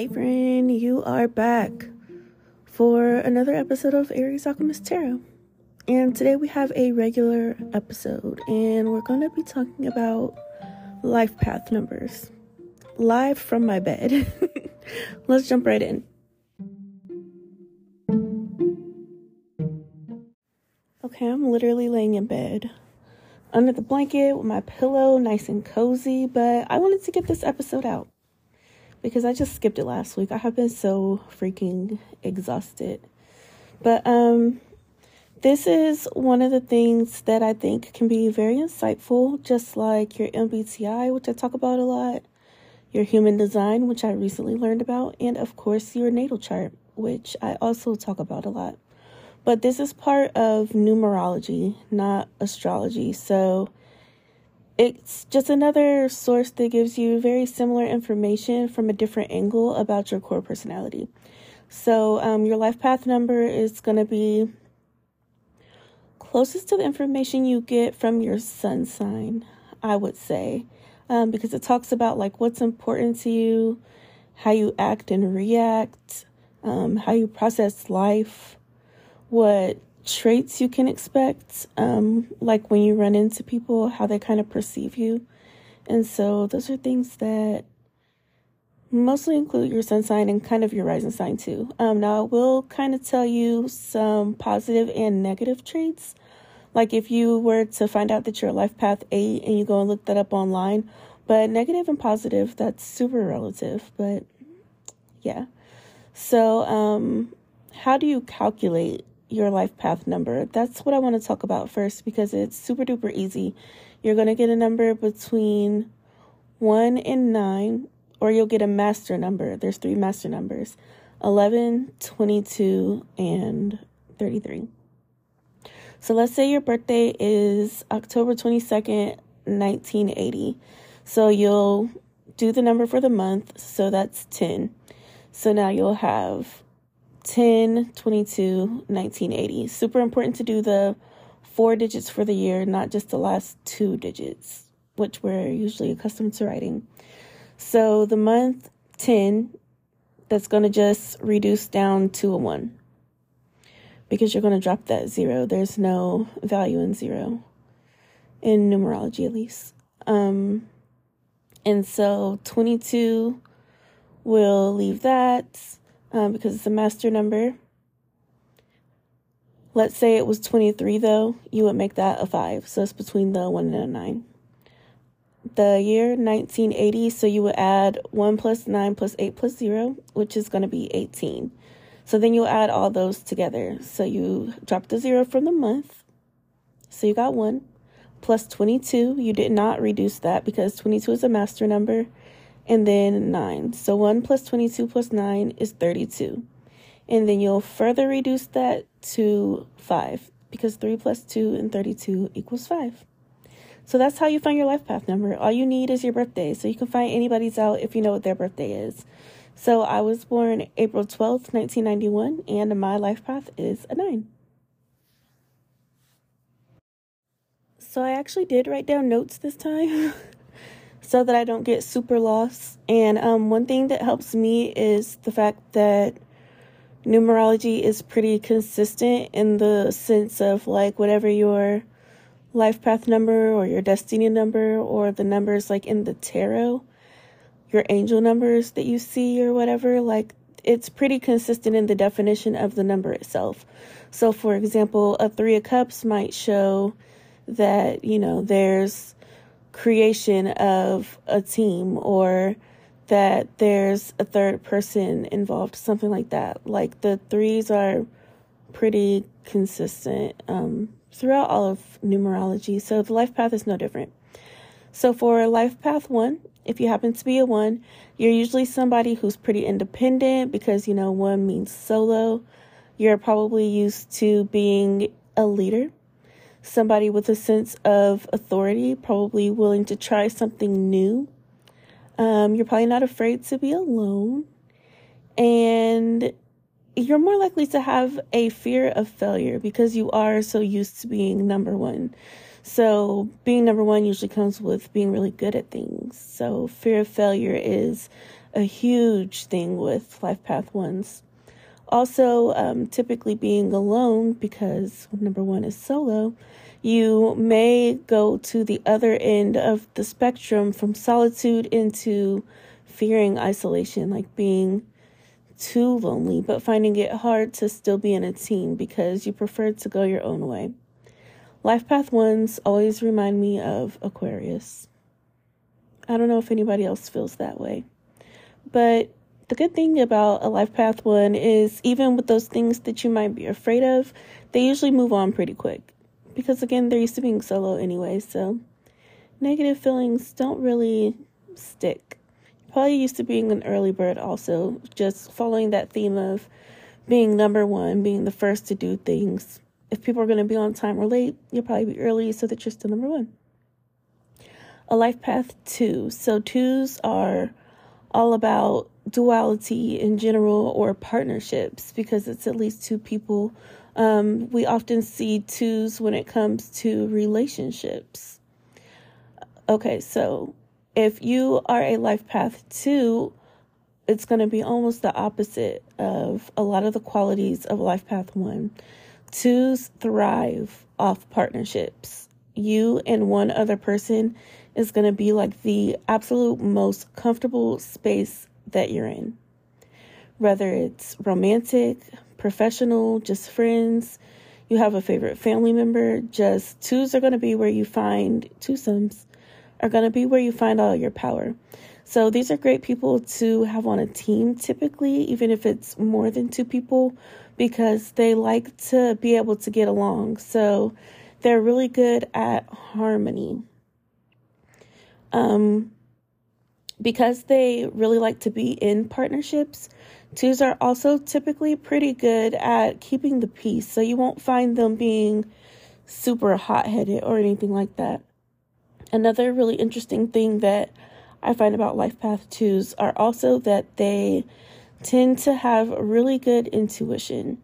Hey, friend, you are back for another episode of Aries Alchemist Tarot. And today we have a regular episode, and we're going to be talking about life path numbers live from my bed. Let's jump right in. Okay, I'm literally laying in bed under the blanket with my pillow, nice and cozy, but I wanted to get this episode out because I just skipped it last week. I have been so freaking exhausted. But um this is one of the things that I think can be very insightful, just like your MBTI, which I talk about a lot, your human design, which I recently learned about, and of course, your natal chart, which I also talk about a lot. But this is part of numerology, not astrology. So it's just another source that gives you very similar information from a different angle about your core personality. So, um, your life path number is going to be closest to the information you get from your sun sign, I would say, um, because it talks about like what's important to you, how you act and react, um, how you process life, what traits you can expect, um, like when you run into people, how they kind of perceive you. And so those are things that mostly include your sun sign and kind of your rising sign too. Um, now, I will kind of tell you some positive and negative traits like if you were to find out that you're a life path 8 and you go and look that up online, but negative and positive, that's super relative, but yeah. So, um how do you calculate your life path number? That's what I want to talk about first because it's super duper easy. You're going to get a number between 1 and 9 or you'll get a master number. There's three master numbers. 11, 22, and 33. So let's say your birthday is October 22nd, 1980. So you'll do the number for the month. So that's 10. So now you'll have 10, 22, 1980. Super important to do the four digits for the year, not just the last two digits, which we're usually accustomed to writing. So the month 10, that's going to just reduce down to a 1 because you're going to drop that zero. There's no value in zero in numerology, at least. Um, and so 22 will leave that um, because it's a master number. Let's say it was 23, though, you would make that a 5. So it's between the 1 and a 9. The year 1980, so you would add 1 plus 9 plus 8 plus 0, which is going to be 18. So then you'll add all those together. So you drop the zero from the month. So you got one plus 22. You did not reduce that because 22 is a master number. And then 9. So 1 plus 22 plus 9 is 32. And then you'll further reduce that to 5 because 3 plus 2 and 32 equals 5. So that's how you find your life path number. All you need is your birthday. So you can find anybody's out if you know what their birthday is. So I was born April 12th, 1991, and my life path is a 9. So I actually did write down notes this time so that I don't get super lost. And um, one thing that helps me is the fact that numerology is pretty consistent in the sense of like whatever your life path number or your destiny number or the numbers like in the tarot your angel numbers that you see or whatever, like it's pretty consistent in the definition of the number itself. So, for example, a Three of Cups might show that, you know, there's creation of a team or that there's a third person involved, something like that. Like the threes are pretty consistent um, throughout all of numerology. So, the life path is no different. So, for life path one, if you happen to be a one, you're usually somebody who's pretty independent because, you know, one means solo. You're probably used to being a leader, somebody with a sense of authority, probably willing to try something new. Um, you're probably not afraid to be alone. And you're more likely to have a fear of failure because you are so used to being number one. So, being number one usually comes with being really good at things. So, fear of failure is a huge thing with life path ones. Also, um, typically being alone because number one is solo, you may go to the other end of the spectrum from solitude into fearing isolation, like being too lonely, but finding it hard to still be in a team because you prefer to go your own way. Life Path ones always remind me of Aquarius. I don't know if anybody else feels that way. But the good thing about a Life Path one is even with those things that you might be afraid of, they usually move on pretty quick. Because again, they're used to being solo anyway, so negative feelings don't really stick. You're Probably used to being an early bird also, just following that theme of being number one, being the first to do things. If people are going to be on time or late, you'll probably be early so that you're still number one. A life path two. So, twos are all about duality in general or partnerships because it's at least two people. Um, we often see twos when it comes to relationships. Okay, so if you are a life path two, it's going to be almost the opposite of a lot of the qualities of life path one. Twos thrive off partnerships. You and one other person is going to be like the absolute most comfortable space that you're in. Whether it's romantic, professional, just friends, you have a favorite family member, just twos are going to be where you find twosomes are going to be where you find all your power. So these are great people to have on a team typically, even if it's more than two people, because they like to be able to get along. So they're really good at harmony. Um, because they really like to be in partnerships, twos are also typically pretty good at keeping the peace. So you won't find them being super hot headed or anything like that. Another really interesting thing that I find about life path twos are also that they tend to have really good intuition.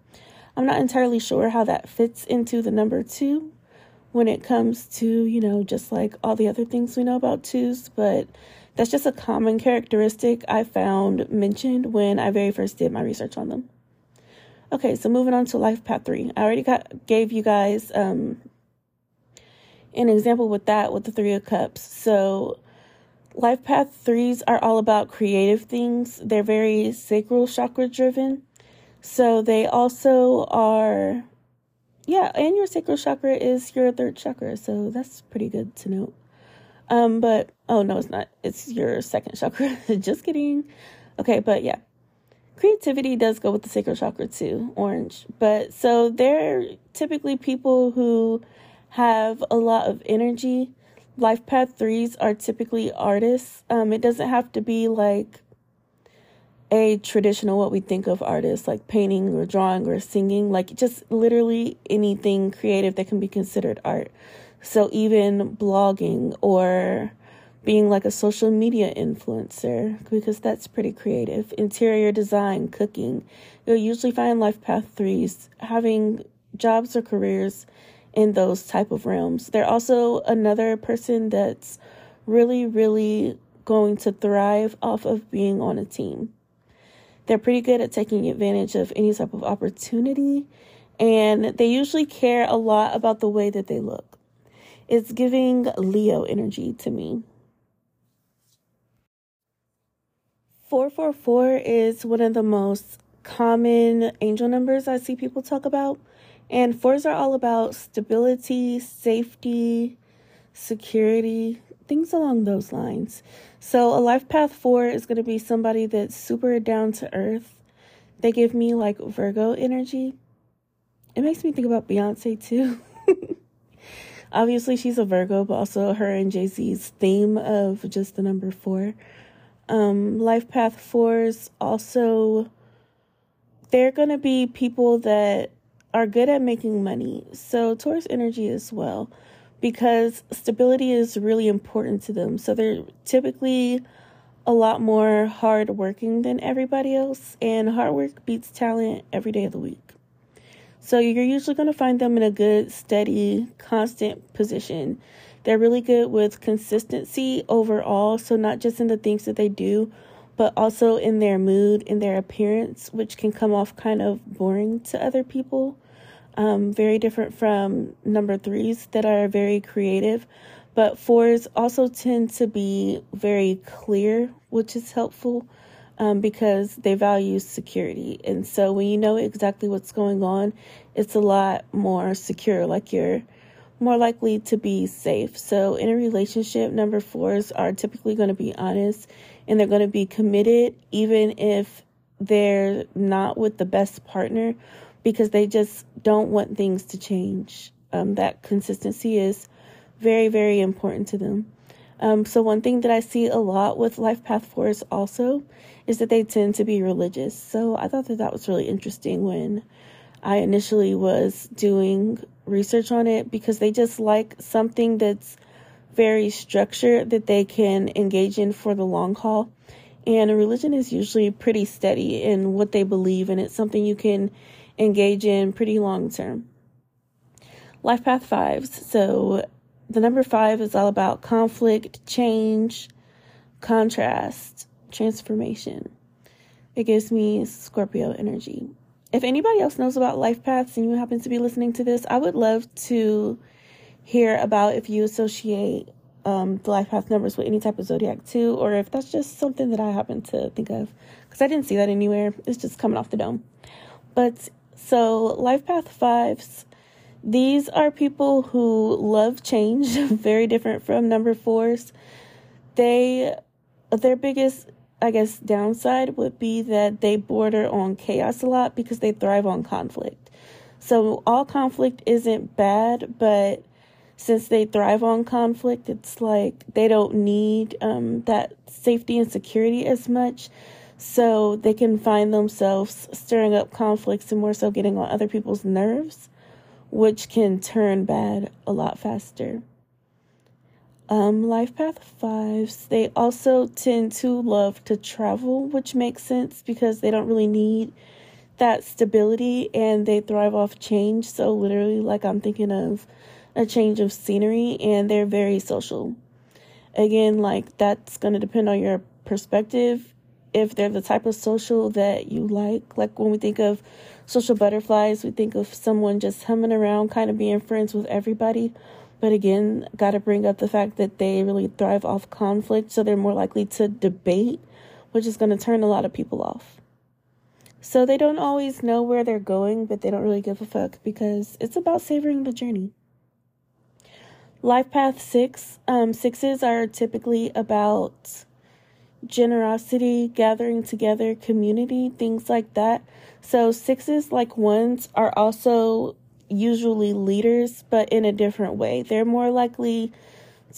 I'm not entirely sure how that fits into the number two when it comes to, you know, just like all the other things we know about twos, but that's just a common characteristic I found mentioned when I very first did my research on them. Okay, so moving on to life path three. I already got gave you guys um, an example with that with the Three of Cups. So, life path threes are all about creative things, they're very sacral chakra driven. So, they also are, yeah, and your sacral chakra is your third chakra. So, that's pretty good to note. Um, but oh no, it's not. It's your second chakra. Just kidding. Okay, but yeah. Creativity does go with the sacral chakra too, orange. But so they're typically people who have a lot of energy. Life path threes are typically artists. Um, it doesn't have to be like a traditional what we think of artists like painting or drawing or singing, like just literally anything creative that can be considered art. So even blogging or being like a social media influencer because that's pretty creative. Interior design, cooking. You'll usually find life path threes having jobs or careers in those type of realms. They're also another person that's really, really going to thrive off of being on a team. They're pretty good at taking advantage of any type of opportunity, and they usually care a lot about the way that they look. It's giving Leo energy to me. 444 is one of the most common angel numbers I see people talk about. And fours are all about stability, safety, security, things along those lines. So, a life path four is going to be somebody that's super down to earth. They give me like Virgo energy. It makes me think about Beyonce too. Obviously, she's a Virgo, but also her and Jay Z's theme of just the number four. Um, life path fours also, they're going to be people that are good at making money. So, Taurus energy as well, because stability is really important to them. So, they're typically a lot more hard working than everybody else, and hard work beats talent every day of the week. So you're usually going to find them in a good, steady, constant position. They're really good with consistency overall, so not just in the things that they do, but also in their mood, in their appearance, which can come off kind of boring to other people. Um, very different from number threes that are very creative. But fours also tend to be very clear, which is helpful um, because they value security. And so when you know exactly what's going on, it's a lot more secure, like you're more likely to be safe. So in a relationship, number fours are typically going to be honest and they're going to be committed, even if they're not with the best partner because they just don't want things to change. Um, that consistency is very, very important to them. Um, so, one thing that I see a lot with Life Path 4s also is that they tend to be religious. So, I thought that that was really interesting when I initially was doing research on it because they just like something that's very structured that they can engage in for the long haul. And a religion is usually pretty steady in what they believe, and it's something you can engage in pretty long term. Life Path Fives. So the number five is all about conflict, change, contrast, transformation. It gives me Scorpio energy. If anybody else knows about life paths and you happen to be listening to this, I would love to hear about if you associate um, the life path numbers with any type of zodiac too, or if that's just something that I happen to think of because I didn't see that anywhere. It's just coming off the dome. But so, Life Path Fives, these are people who love change, very different from number fours. They, their biggest, I guess, downside would be that they border on chaos a lot because they thrive on conflict. So, all conflict isn't bad, but since they thrive on conflict, it's like they don't need um, that safety and security as much. So they can find themselves stirring up conflicts and more so getting on other people's nerves, which can turn bad a lot faster. Um, Life Path Fives, they also tend to love to travel, which makes sense because they don't really need that stability and they thrive off change. So, literally, like I'm thinking of a change of scenery, and they're very social. Again, like that's going to depend on your perspective if they're the type of social that you like. Like when we think of social butterflies, we think of someone just humming around, kind of being friends with everybody. But again, got to bring up the fact that they really thrive off conflict, so they're more likely to debate, which is going to turn a lot of people off. So they don't always know where they're going, but they don't really give a fuck because it's about savoring the journey. Life Path 6, um, sixes are typically about generosity, gathering together, community, things like that. So, sixes, like ones, are also usually leaders, but in a different way. They're more likely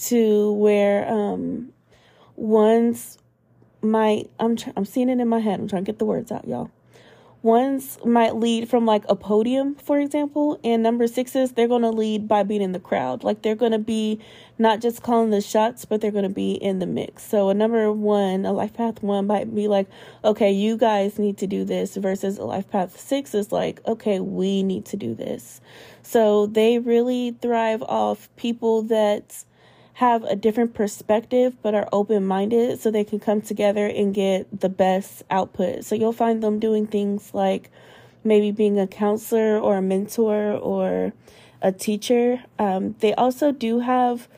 to where um, ones might, I'm, tr- I'm seeing it in my head, I'm trying to get the words out, y'all. Ones might lead from like a podium, for example, and number sixes, they're going to lead by being in the crowd. Like they're going to be not just calling the shots, but they're going to be in the mix. So a number one, a life path one might be like, okay, you guys need to do this, versus a life path six is like, okay, we need to do this. So they really thrive off people that have a different perspective but are open minded so they can come together and get the best output. So you'll find them doing things like maybe being a counselor or a mentor or a teacher. Um, they also do have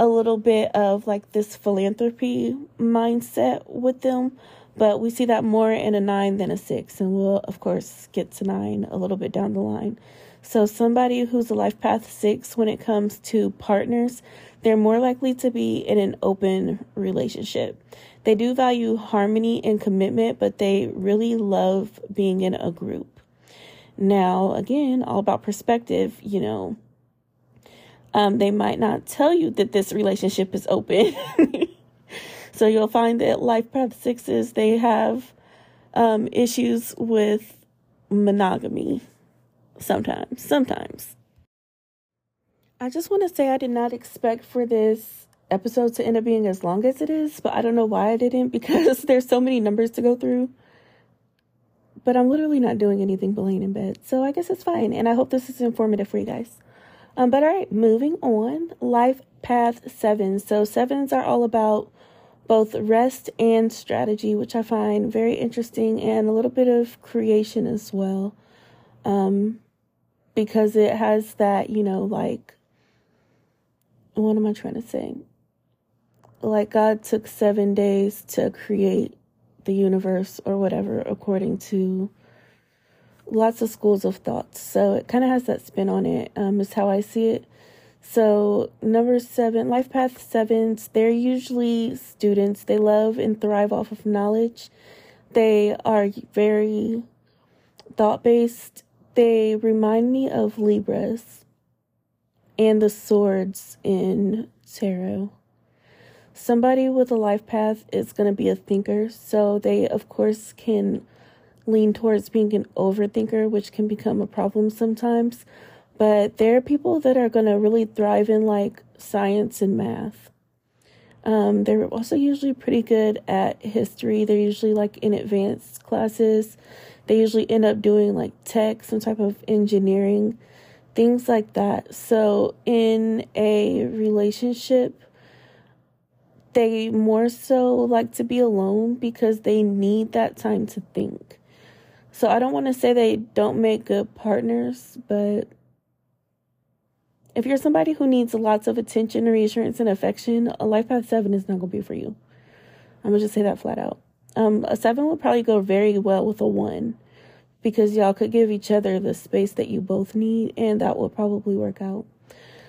a little bit of like this philanthropy mindset with them, but we see that more in a nine than a six. And we'll, of course, get to nine a little bit down the line. So, somebody who's a life path six when it comes to partners, they're more likely to be in an open relationship. They do value harmony and commitment, but they really love being in a group. Now, again, all about perspective, you know, um, they might not tell you that this relationship is open. so you'll find that life path sixes, they have um, issues with monogamy sometimes. Sometimes. I just want to say I did not expect for this episode to end up being as long as it is, but I don't know why I didn't because there's so many numbers to go through. but I'm literally not doing anything but laying in bed. So I guess it's fine. And I hope this is informative for you guys. Um, but all right, moving on. Life path seven. So sevens are all about both rest and strategy, which I find very interesting and a little bit of creation as well. Um, because it has that, you know, like, what am I trying to say? Like, God took seven days to create the universe or whatever, according to lots of schools of thought. So it kind of has that spin on it, um, is how I see it. So, number seven, life path sevens, they're usually students. They love and thrive off of knowledge. They are very thought based. They remind me of Libras and the swords in tarot. Somebody with a life path is going to be a thinker. So, they, of course, can lean towards being an overthinker, which can become a problem sometimes but there are people that are going to really thrive in like science and math. Um, they're also usually pretty good at history. They're usually like in advanced classes. They usually end up doing like tech, some type of engineering, things like that. So, in a relationship, they more so like to be alone because they need that time to think. So, I don't want to say they don't make good partners, but if you're somebody who needs lots of attention, reassurance, and affection, a life path seven is not going to be for you. I'm going to just say that flat out. Um, a seven would probably go very well with a one because y'all could give each other the space that you both need, and that will probably work out.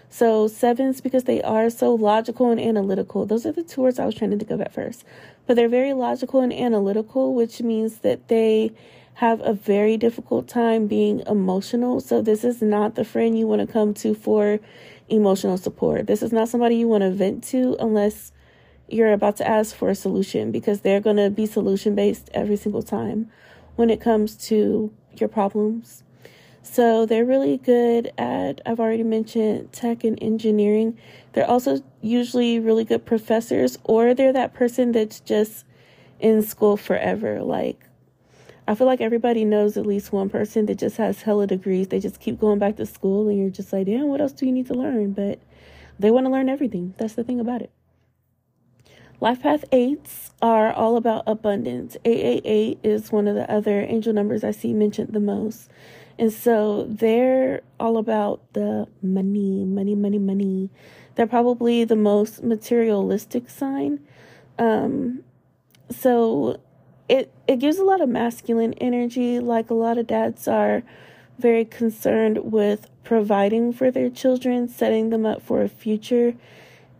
So, sevens, because they are so logical and analytical, those are the two words I was trying to think of at first. But they're very logical and analytical, which means that they have a very difficult time being emotional. So, this is not the friend you want to come to for emotional support. This is not somebody you want to vent to unless you're about to ask for a solution because they're going to be solution based every single time when it comes to your problems. So, they're really good at, I've already mentioned tech and engineering. They're also usually really good professors, or they're that person that's just in school forever. Like, I feel like everybody knows at least one person that just has hella degrees. They just keep going back to school, and you're just like, damn, what else do you need to learn? But they want to learn everything. That's the thing about it. Life Path 8s are all about abundance. 888 is one of the other angel numbers I see mentioned the most. And so they're all about the money, money, money, money. They're probably the most materialistic sign. Um, so it it gives a lot of masculine energy like a lot of dads are very concerned with providing for their children setting them up for a future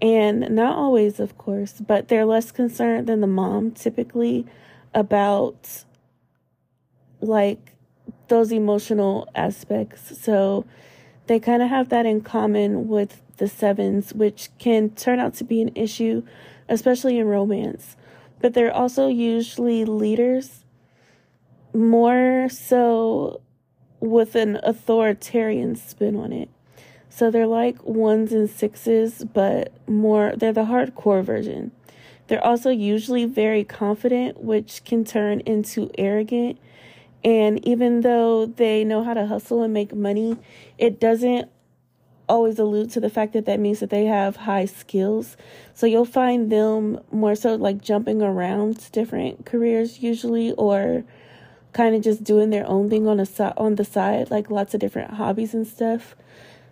and not always of course but they're less concerned than the mom typically about like those emotional aspects so they kind of have that in common with the sevens which can turn out to be an issue especially in romance but they're also usually leaders, more so with an authoritarian spin on it. So they're like ones and sixes, but more, they're the hardcore version. They're also usually very confident, which can turn into arrogant. And even though they know how to hustle and make money, it doesn't always allude to the fact that that means that they have high skills. So you'll find them more so like jumping around different careers usually or kind of just doing their own thing on a on the side, like lots of different hobbies and stuff.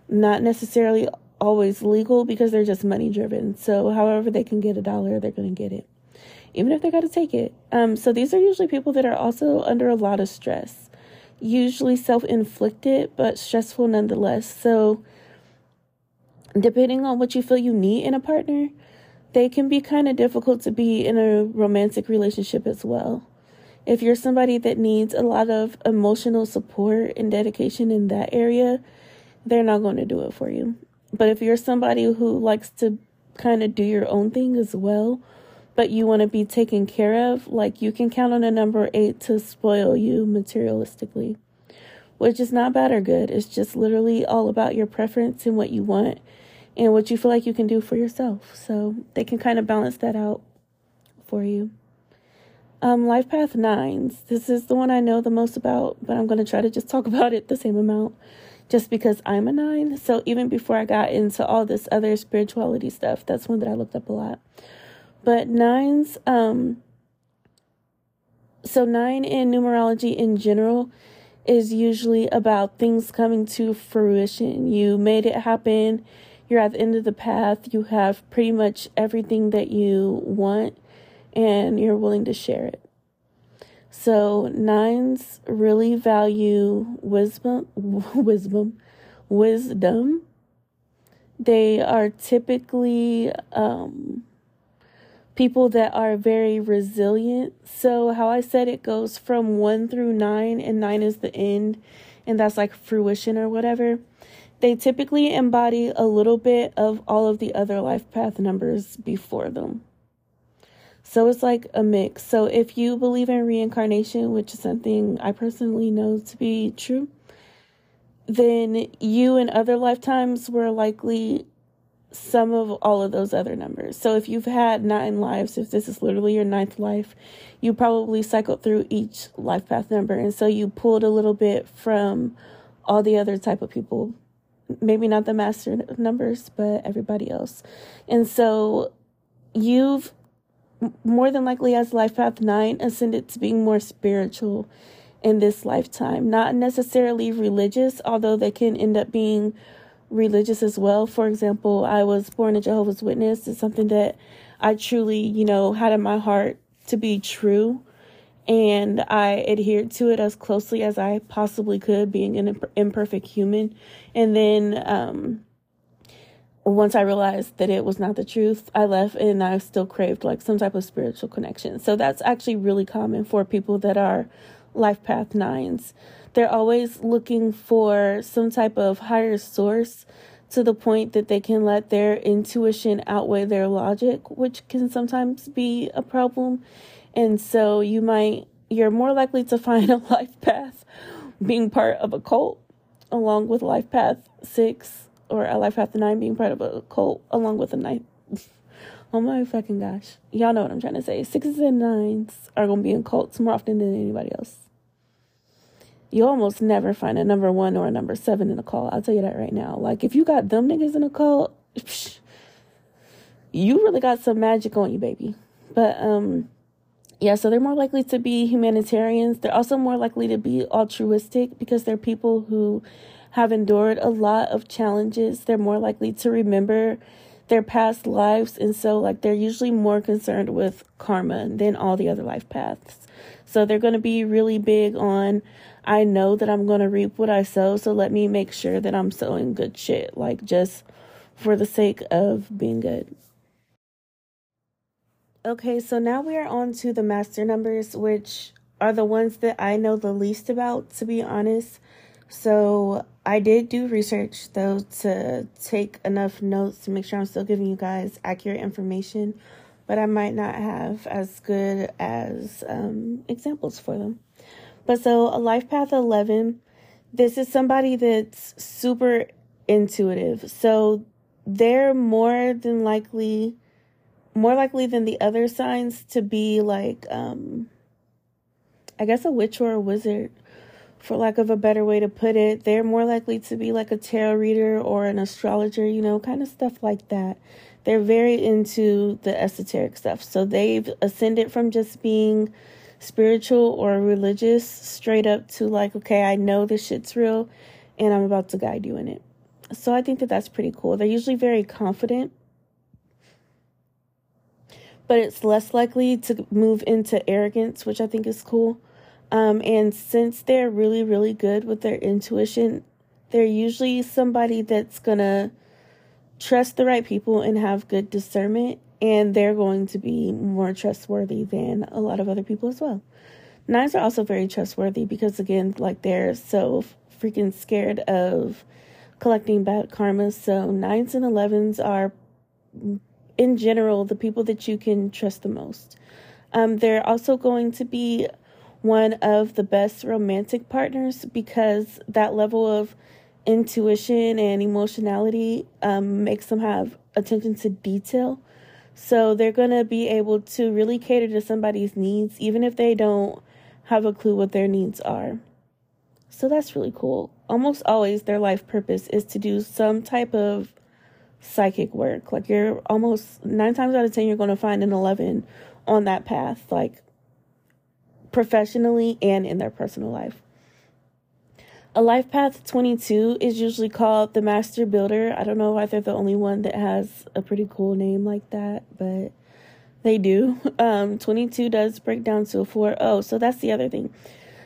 Not necessarily always legal because they're just money driven. So however they can get a dollar, they're going to get it. Even if they got to take it. Um so these are usually people that are also under a lot of stress. Usually self-inflicted, but stressful nonetheless. So depending on what you feel you need in a partner, they can be kind of difficult to be in a romantic relationship as well. If you're somebody that needs a lot of emotional support and dedication in that area, they're not going to do it for you. But if you're somebody who likes to kind of do your own thing as well, but you want to be taken care of, like you can count on a number eight to spoil you materialistically, which is not bad or good. It's just literally all about your preference and what you want and what you feel like you can do for yourself. So they can kind of balance that out for you. Um, Life Path Nines. This is the one I know the most about, but I'm going to try to just talk about it the same amount just because I'm a nine. So even before I got into all this other spirituality stuff, that's one that I looked up a lot. But nines, um, so nine in numerology in general is usually about things coming to fruition. You made it happen. You're at the end of the path. You have pretty much everything that you want and you're willing to share it. So, nines really value wisdom, wisdom, wisdom. They are typically um, people that are very resilient. So, how I said it goes from one through nine, and nine is the end, and that's like fruition or whatever. They typically embody a little bit of all of the other life path numbers before them. So it's like a mix. So if you believe in reincarnation, which is something I personally know to be true, then you in other lifetimes were likely some of all of those other numbers. So if you've had nine lives, if this is literally your ninth life, you probably cycled through each life path number. And so you pulled a little bit from all the other type of people. Maybe not the master numbers, but everybody else. And so you've more than likely as life path nine ascended to being more spiritual in this lifetime. Not necessarily religious, although they can end up being religious as well. For example, I was born a Jehovah's Witness. It's something that I truly, you know, had in my heart to be true. And I adhered to it as closely as I possibly could, being an imperfect human. And then, um, once I realized that it was not the truth, I left and I still craved like some type of spiritual connection. So that's actually really common for people that are life path nines. They're always looking for some type of higher source to the point that they can let their intuition outweigh their logic, which can sometimes be a problem. And so you might, you're more likely to find a life path being part of a cult along with life path six or a life path nine being part of a cult along with a nine. oh my fucking gosh. Y'all know what I'm trying to say. Sixes and nines are going to be in cults more often than anybody else you almost never find a number one or a number seven in a cult. I'll tell you that right now. Like, if you got them niggas in a cult, psh, you really got some magic on you, baby. But, um, yeah, so they're more likely to be humanitarians. They're also more likely to be altruistic because they're people who have endured a lot of challenges. They're more likely to remember their past lives. And so, like, they're usually more concerned with karma than all the other life paths. So, they're going to be really big on I know that I'm going to reap what I sow, so let me make sure that I'm sowing good shit, like just for the sake of being good. Okay, so now we are on to the master numbers, which are the ones that I know the least about, to be honest. So I did do research though to take enough notes to make sure I'm still giving you guys accurate information, but I might not have as good as um, examples for them. But so a life path 11, this is somebody that's super intuitive. So they're more than likely more likely than the other signs to be like um I guess a witch or a wizard for lack of a better way to put it. They're more likely to be like a tarot reader or an astrologer, you know, kind of stuff like that. They're very into the esoteric stuff. So they've ascended from just being spiritual or religious straight up to like, okay, I know this shit's real and I'm about to guide you in it. So I think that that's pretty cool. They're usually very confident, but it's less likely to move into arrogance, which I think is cool. Um, and since they're really, really good with their intuition, they're usually somebody that's gonna trust the right people and have good discernment and they're going to be more trustworthy than a lot of other people as well. Nines are also very trustworthy because, again, like they're so freaking scared of collecting bad karma. So, nines and 11s are, in general, the people that you can trust the most. Um, they're also going to be one of the best romantic partners because that level of intuition and emotionality um, makes them have attention to detail So they're going to be able to really cater to somebody's needs, even if they don't have a clue what their needs are. So that's really cool. Almost always their life purpose is to do some type of psychic work. Like you're almost nine times out of ten, you're going to find an 11 on that path, like professionally and in their personal life. A life path 22 is usually called the master builder. I don't know why they're the only one that has a pretty cool name like that, but they do. Um, 22 does break down to a 4. Oh, so that's the other thing.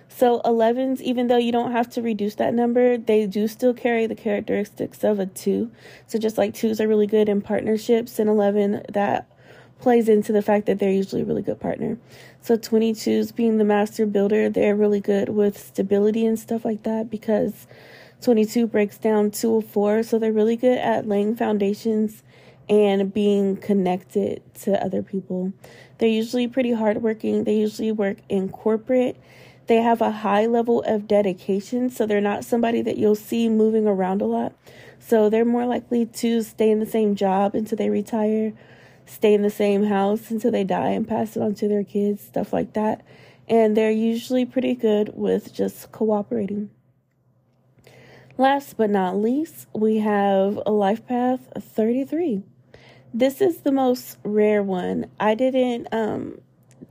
So 11s, even though you don't have to reduce that number, they do still carry the characteristics of a 2. So just like 2s are really good in partnerships, and 11 that plays into the fact that they're usually a really good partner. So 22s being the master builder, they're really good with stability and stuff like that because 22 breaks down to a 4, so they're really good at laying foundations and being connected to other people. They're usually pretty hardworking. They usually work in corporate they have a high level of dedication, so they're not somebody that you'll see moving around a lot. So they're more likely to stay in the same job until they retire, stay in the same house until they die and pass it on to their kids, stuff like that. And they're usually pretty good with just cooperating. Last but not least, we have a life path 33. This is the most rare one. I didn't um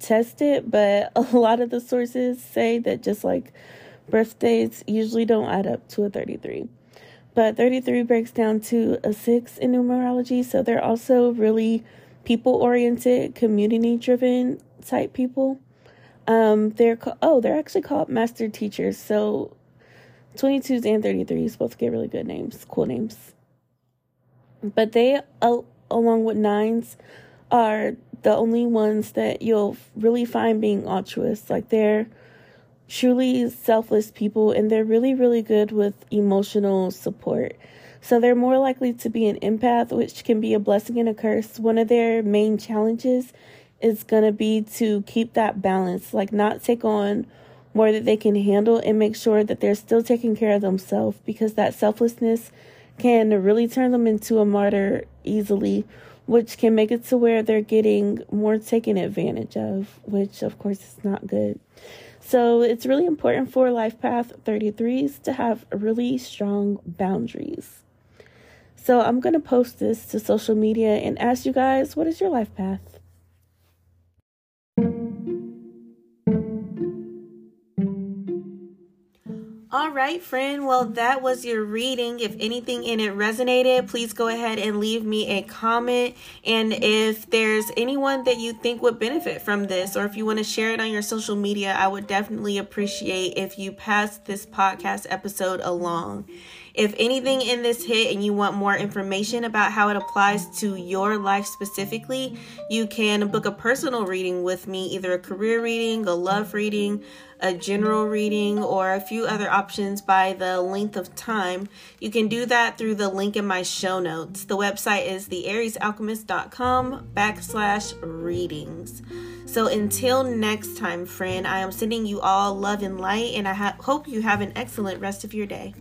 test it, but a lot of the sources say that just like birthdays usually don't add up to a 33. But 33 breaks down to a 6 in numerology, so they're also really people oriented, community driven type people. Um, they're co- oh, they're actually called master teachers. So 22s and 33s both get really good names, cool names. But they, uh, along with nines, are the only ones that you'll really find being altruists. Like they're truly selfless people and they're really, really good with emotional support. So they're more likely to be an empath, which can be a blessing and a curse. One of their main challenges is going to be to keep that balance, like not take on more that they can handle and make sure that they're still taking care of themselves because that selflessness can really turn them into a martyr easily which can make it to where they're getting more taken advantage of, which of course is not good. So it's really important for Life Path 33s to have really strong boundaries. So I'm going to post this to social media and ask you guys what is your life path? All right, friend. Well, that was your reading. If anything in it resonated, please go ahead and leave me a comment. And if there's anyone that you think would benefit from this, or if you want to share it on your social media, I would definitely appreciate if you pass this podcast episode along. If anything in this hit and you want more information about how it applies to your life specifically, you can book a personal reading with me, either a career reading, a love reading, a general reading, or a few other options by the length of time. You can do that through the link in my show notes. The website is theariesalchemist.com backslash readings. So until next time, friend, I am sending you all love and light, and I ha- hope you have an excellent rest of your day.